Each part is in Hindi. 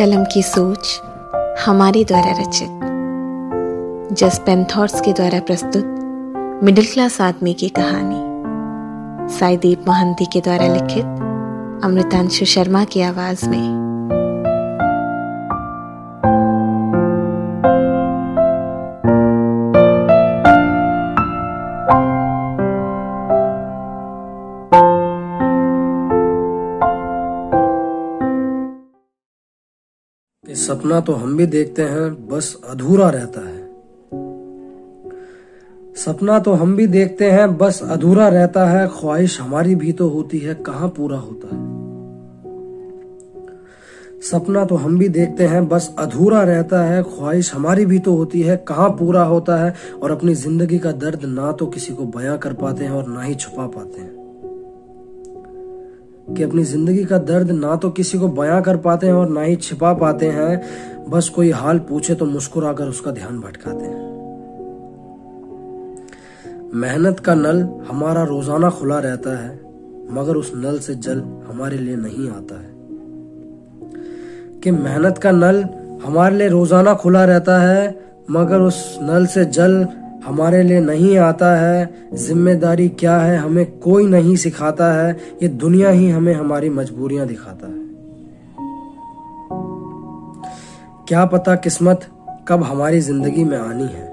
कलम की सोच हमारे द्वारा रचित। जस पेंथॉर्स के द्वारा प्रस्तुत मिडिल क्लास आदमी की कहानी। साईदीप महंती के द्वारा लिखित अमृतांशु शर्मा की आवाज़ में। सपना तो हम भी देखते हैं, बस अधूरा रहता है। सपना तो हम भी देखते हैं, बस अधूरा रहता है, ख्वाहिश हमारी भी तो होती है, कहाँ पूरा होता है। सपना तो हम भी देखते हैं, बस अधूरा रहता है, ख्वाहिश हमारी भी तो होती है, कहाँ पूरा होता है, और अपनी ज़िंदगी का दर्द ना तो किसी को बयां कर पाते हैं और ना ही छुपा पाते हैं। कि अपनी ज़िंदगी का दर्द ना तो किसी को बयां कर पाते हैं और ना ही छिपा पाते हैं। बस कोई हाल पूछे तो मुस्कुराकर उसका ध्यान भटकाते हैं। मेहनत का नल हमारा रोज़ाना खुला रहता है, मगर उस नल से जल हमारे लिए नहीं आता है। कि मेहनत का नल हमारे लिए रोज़ाना खुला रहता है, मगर उस नल से जल हमारे लिए नहीं आता है। ज़िम्मेदारी क्या है? हमें कोई नहीं सिखाता है। ये दुनिया ही हमें हमारी मजबूरियाँ दिखाता है। क्या पता किस्मत कब हमारी ज़िंदगी में आनी है?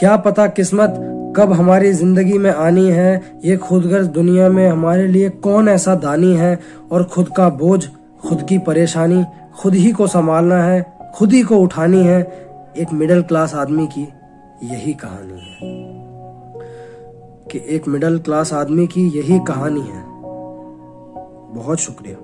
क्या पता किस्मत कब हमारी ज़िंदगी में आनी है? ये खुदगर्ज दुनिया में हमारे लिए कौन ऐसा दानी है? और खुद का बोझ, खुद की परेशानी, खुद ही को संभालना है, खुद ही को उठानी है। एक मिडिल क्लास आदमी की यही कहानी है। कि एक मिडिल क्लास आदमी की यही कहानी है। बहुत शुक्रिया।